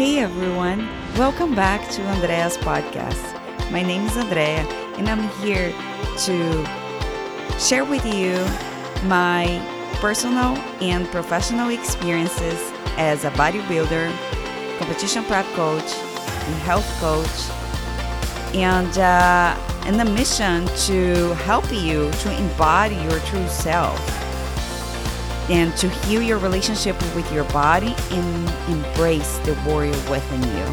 Hey everyone, welcome back to Andrea's podcast. My name is Andrea and I'm here to share with you my personal and professional experiences as a bodybuilder, competition prep coach, and health coach, and uh, in the mission to help you to embody your true self and to heal your relationship with your body and embrace the warrior within you.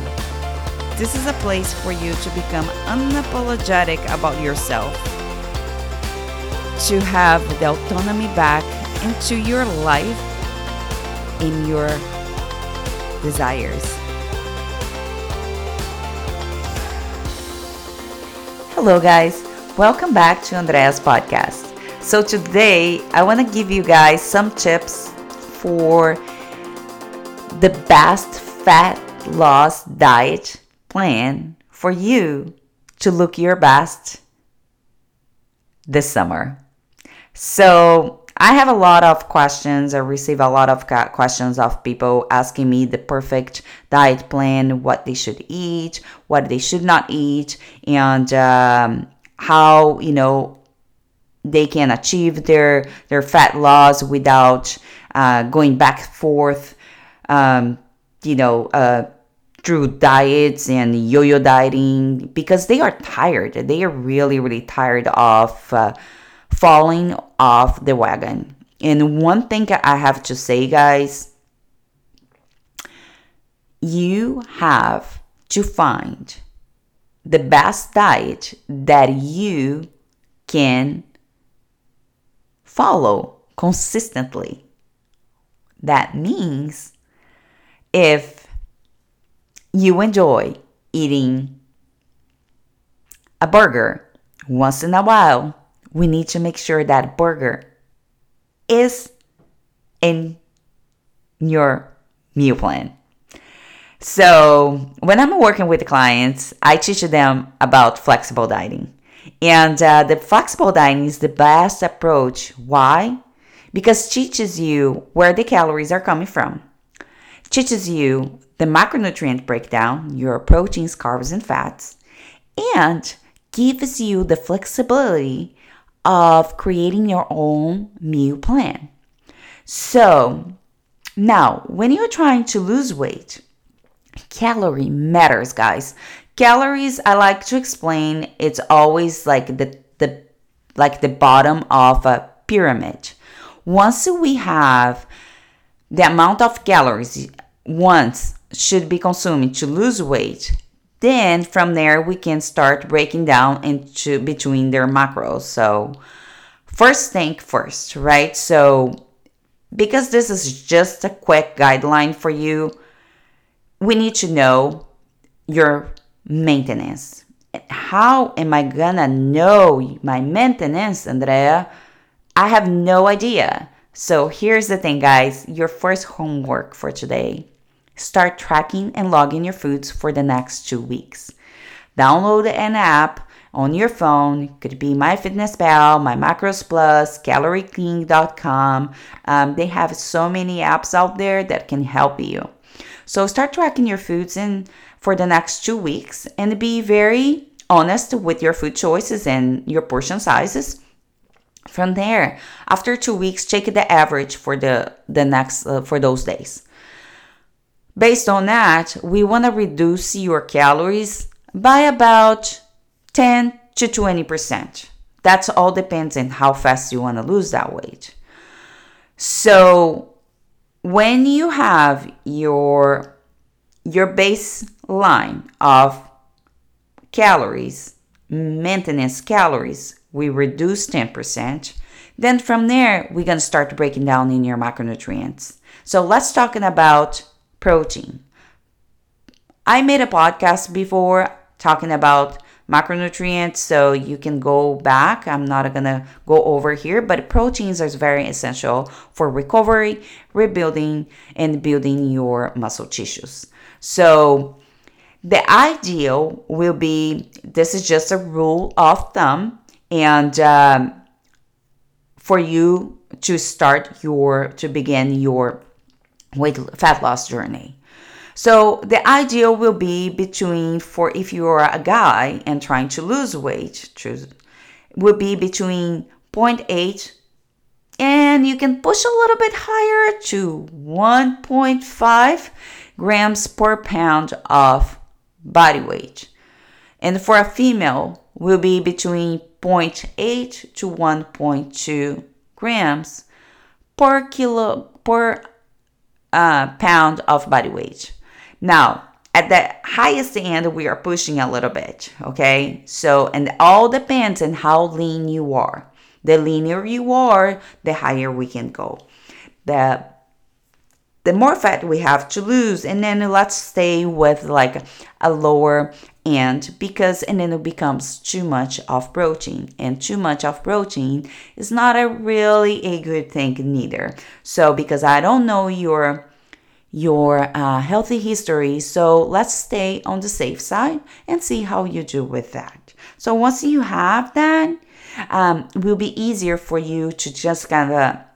This is a place for you to become unapologetic about yourself, to have the autonomy back into your life in your desires. Hello, guys. Welcome back to Andrea's podcast. So, today I want to give you guys some tips for the best fat loss diet plan for you to look your best this summer. So, I have a lot of questions. I receive a lot of questions of people asking me the perfect diet plan, what they should eat, what they should not eat, and um, how, you know, they can achieve their their fat loss without uh, going back forth um, you know uh, through diets and yo-yo dieting because they are tired. They are really really tired of uh, falling off the wagon. And one thing i have to say guys you have to find the best diet that you can follow consistently. That means if you enjoy eating a burger once in a while, we need to make sure that burger is in your meal plan. So, when I'm working with clients, I teach them about flexible dieting. And uh, the flexible dieting is the best approach. Why? Because teaches you where the calories are coming from, teaches you the macronutrient breakdown, your proteins, carbs, and fats, and gives you the flexibility of creating your own meal plan. So, now when you're trying to lose weight, calorie matters, guys calories i like to explain it's always like the the like the bottom of a pyramid. Once we have the amount of calories once should be consumed to lose weight then from there we can start breaking down into between their macros. So first thing first right? So because this is just a quick guideline for you we need to know your maintenance. How am I gonna know my maintenance, Andrea? I have no idea. So here's the thing, guys your first homework for today start tracking and logging your foods for the next two weeks. Download an app on your phone. Could be MyFitnessPal, My Macros Plus, CalorieKing.com. Um, they have so many apps out there that can help you. So start tracking your foods and for the next two weeks and be very honest with your food choices and your portion sizes. From there, after two weeks, check the average for the the next uh, for those days. Based on that, we want to reduce your calories by about 10 to 20%. That's all depends on how fast you want to lose that weight. So, when you have your your baseline of calories, maintenance calories, we reduce 10%. Then from there, we're going to start breaking down in your macronutrients. So let's talking about protein. I made a podcast before talking about macronutrients so you can go back i'm not gonna go over here but proteins are very essential for recovery rebuilding and building your muscle tissues so the ideal will be this is just a rule of thumb and um, for you to start your to begin your weight fat loss journey. So the ideal will be between for if you are a guy and trying to lose weight, choose will be between 0.8 and you can push a little bit higher to 1.5 grams per pound of body weight. And for a female will be between 0.8 to 1.2 grams per kilo per uh, pound of body weight. Now, at the highest end, we are pushing a little bit, okay? So, and all depends on how lean you are. The leaner you are, the higher we can go. The the more fat we have to lose, and then let's stay with like a lower end because and then it becomes too much of protein and too much of protein is not a really a good thing neither. So because i don't know your your uh, healthy history so let's stay on the safe side and see how you do with that. So once you have that um, will be easier for you to just kind of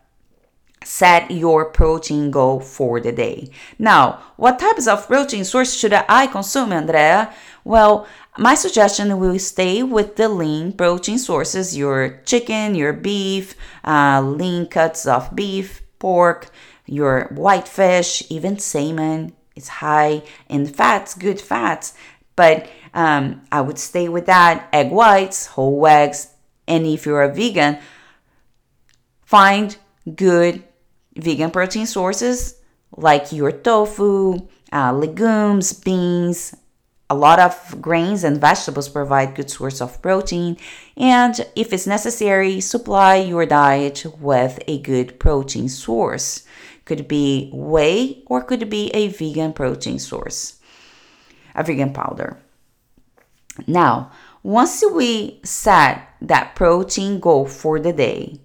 set your protein goal for the day. Now, what types of protein source should I consume, Andrea? Well, my suggestion will stay with the lean protein sources your chicken, your beef, uh, lean cuts of beef, pork, your white fish, even salmon. It's high in fats, good fats. But um, I would stay with that. Egg whites, whole eggs, and if you're a vegan, find good vegan protein sources like your tofu, uh, legumes, beans, a lot of grains and vegetables provide good source of protein. And if it's necessary supply your diet with a good protein source. Could be whey or could be a vegan protein source a vegan powder? Now once we set that protein goal for the day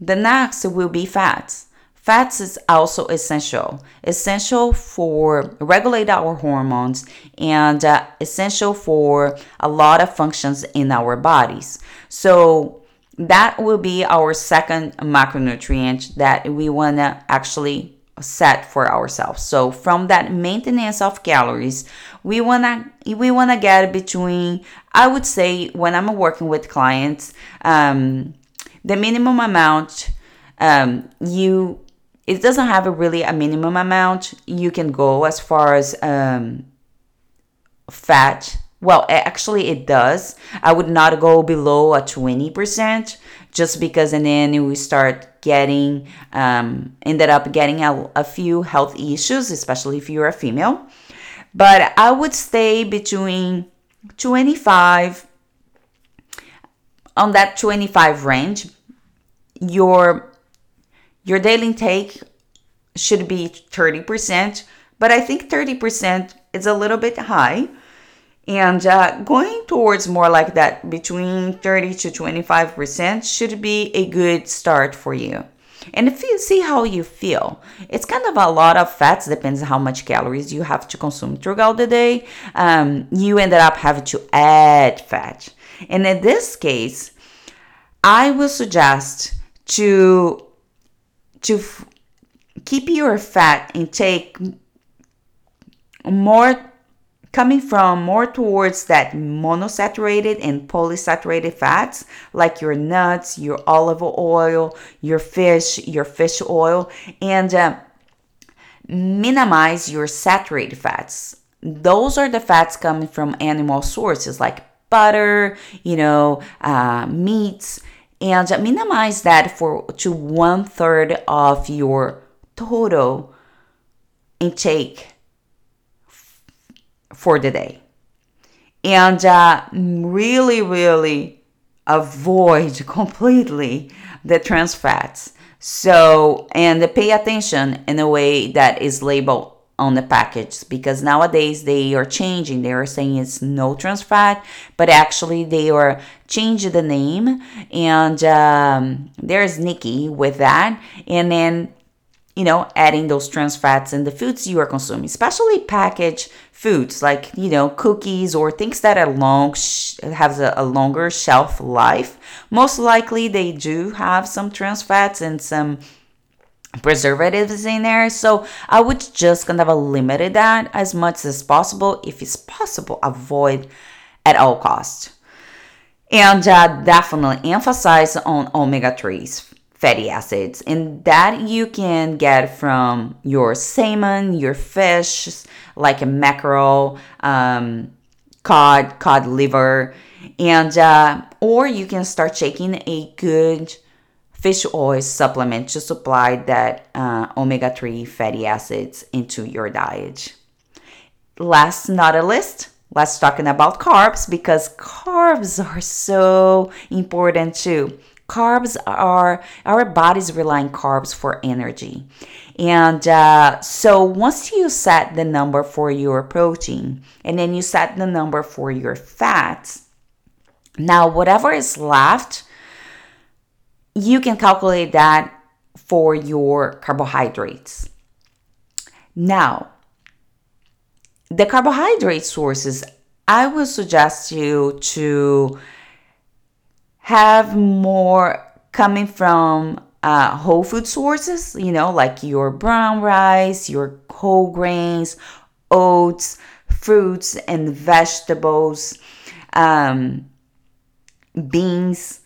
the next will be fats Fats is also essential, essential for regulate our hormones and uh, essential for a lot of functions in our bodies. So that will be our second macronutrient that we want to actually set for ourselves. So from that maintenance of calories, we want to we want to get between I would say when I'm working with clients, um, the minimum amount um, you it doesn't have a really a minimum amount. You can go as far as um, fat. Well, actually, it does. I would not go below a 20% just because, and then we start getting, um, ended up getting a, a few health issues, especially if you're a female. But I would stay between 25 on that 25 range. Your your daily intake should be 30%, but I think 30% is a little bit high. And uh, going towards more like that, between 30 to 25%, should be a good start for you. And if you see how you feel, it's kind of a lot of fats, depends on how much calories you have to consume throughout the day. Um, you ended up having to add fat. And in this case, I will suggest to to f- keep your fat intake more coming from more towards that monosaturated and polysaturated fats like your nuts, your olive oil, your fish, your fish oil, and uh, minimize your saturated fats. Those are the fats coming from animal sources like butter, you know, uh, meats and minimize that for to one third of your total intake for the day. And uh, really really avoid completely the trans fats. So and pay attention in a way that is labeled on the package because nowadays they are changing. They are saying it's no trans fat, but actually they are changing the name and um, there's Nikki with that. And then you know, adding those trans fats in the foods you are consuming, especially packaged foods like, you know, cookies or things that are long, sh- have a, a, longer shelf life. Most likely they do have some trans fats and some preservatives in there. So I would just kind of limit that as much as possible. If it's possible, avoid at all costs. And uh, definitely emphasize on omega 3s fatty acids and that you can get from your salmon your fish like a mackerel um, cod cod liver and uh, or you can start taking a good fish oil supplement to supply that uh, omega-3 fatty acids into your diet. Last not a list let's talking about carbs because carbs are so important too. Carbs are our bodies rely on carbs for energy. And uh, so once you set the number for your protein and then you set the number for your fats now whatever is left you can calculate that for your carbohydrates. Now, the carbohydrate sources, I would suggest you to have more coming from uh, whole food sources, you know, like your brown rice, your whole grains, oats, fruits and vegetables, um, beans,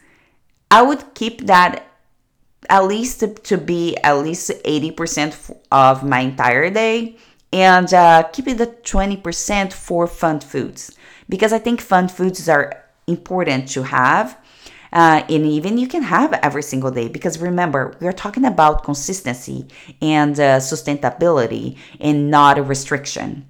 I would keep that at least to, be at least 80% of my entire day and uh, keep it at 20% for fun foods because I think fun foods are important to have. Uh, and even you can have every single day because remember we're talking about consistency and uh, sustainability and not a restriction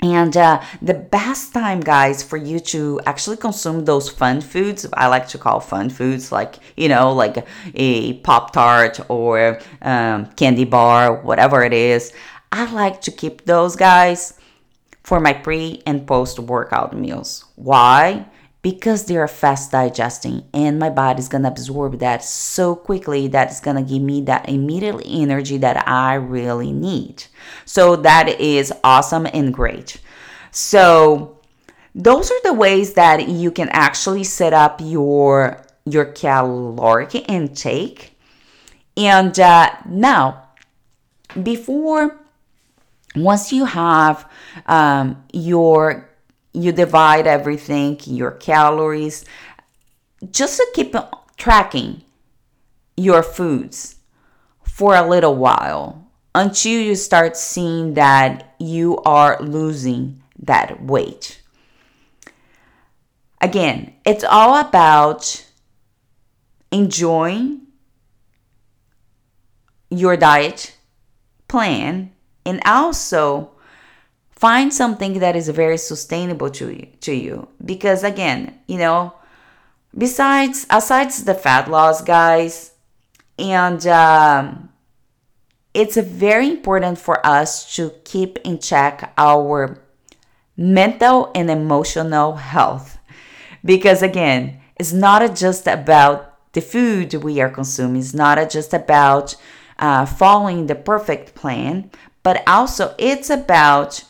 and uh, the best time, guys, for you to actually consume those fun foods, I like to call fun foods, like, you know, like a Pop Tart or um, candy bar, whatever it is. I like to keep those guys for my pre and post workout meals. Why? Because they are fast digesting and my body's gonna absorb that so quickly that it's gonna give me that immediate energy that I really need. So that is awesome and great. So those are the ways that you can actually set up your your caloric intake. And uh, now, before once you have um, your you divide everything, your calories, just to keep tracking your foods for a little while until you start seeing that you are losing that weight. Again, it's all about enjoying your diet plan and also find something that is very sustainable to you, to you. Because again you know besides aside the fat loss guys and um, it's very important for us to keep in check our mental and emotional health. Because again it's not just about the food we are consuming it's not just about uh, following the perfect plan but also it's about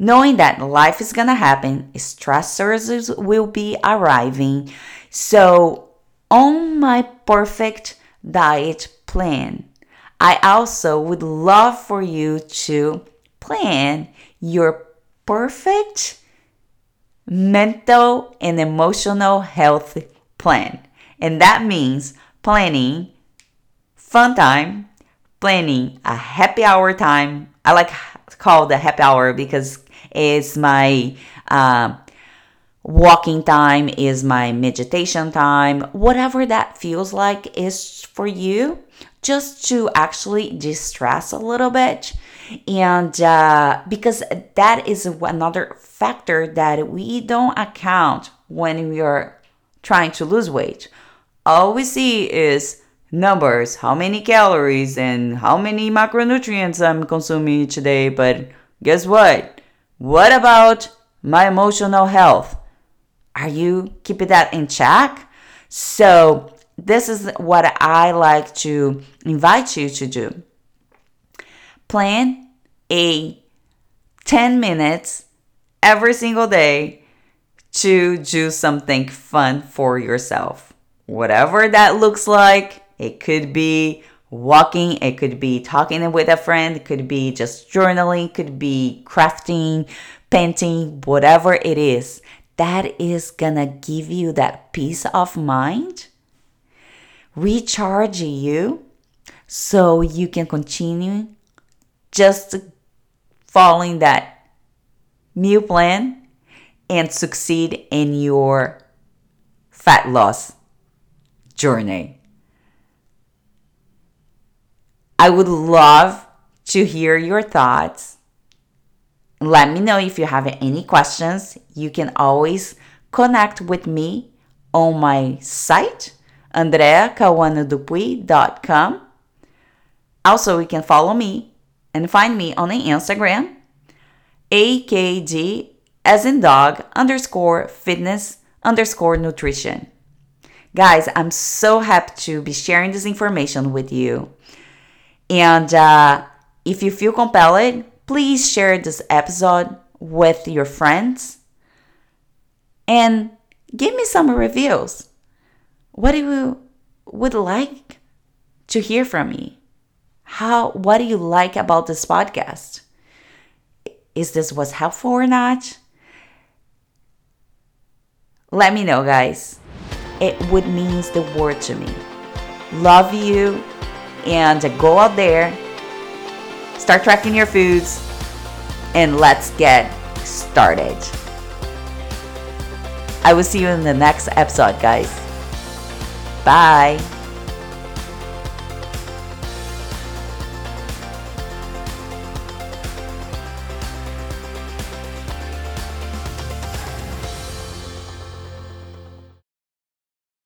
knowing that life is gonna happen, stressors will be arriving. So, on my perfect diet plan, I also would love for you to plan your perfect mental and emotional health plan. And that means planning fun time, planning a happy hour time. I like call the happy hour because is my uh, walking time, is my meditation time, whatever that feels like is for you, just to actually distress a little bit. And uh, because that is another factor that we don't account when we are trying to lose weight. All we see is numbers, how many calories and how many macronutrients I'm consuming each day. But guess what? What about my emotional health? Are you keeping that in check? So, this is what I like to invite you to do. Plan a 10 minutes every single day to do something fun for yourself. Whatever that looks like, it could be walking, it could be talking with a friend, it could be just journaling, could be crafting, painting, whatever it is. That is gonna give you that peace of mind, recharge you so you can continue just following that meal plan and succeed in your fat loss journey. I would love to hear your thoughts. Let me know if you have any questions. You can always connect with me on my site, andreacauanodupuy.com. Also, you can follow me and find me on Instagram, AKD as in dog underscore fitness underscore nutrition. Guys, I'm so happy to be sharing this information with you. And uh, if you feel compelled, please share this episode with your friends and give me some reviews. What do you would like to hear from me? How what do you like about this podcast? Is this was helpful or not? Let me know, guys. It would means the world to me. Love you and go out there, start tracking your foods, and let's get started. I will see you in the next episode, guys. Bye.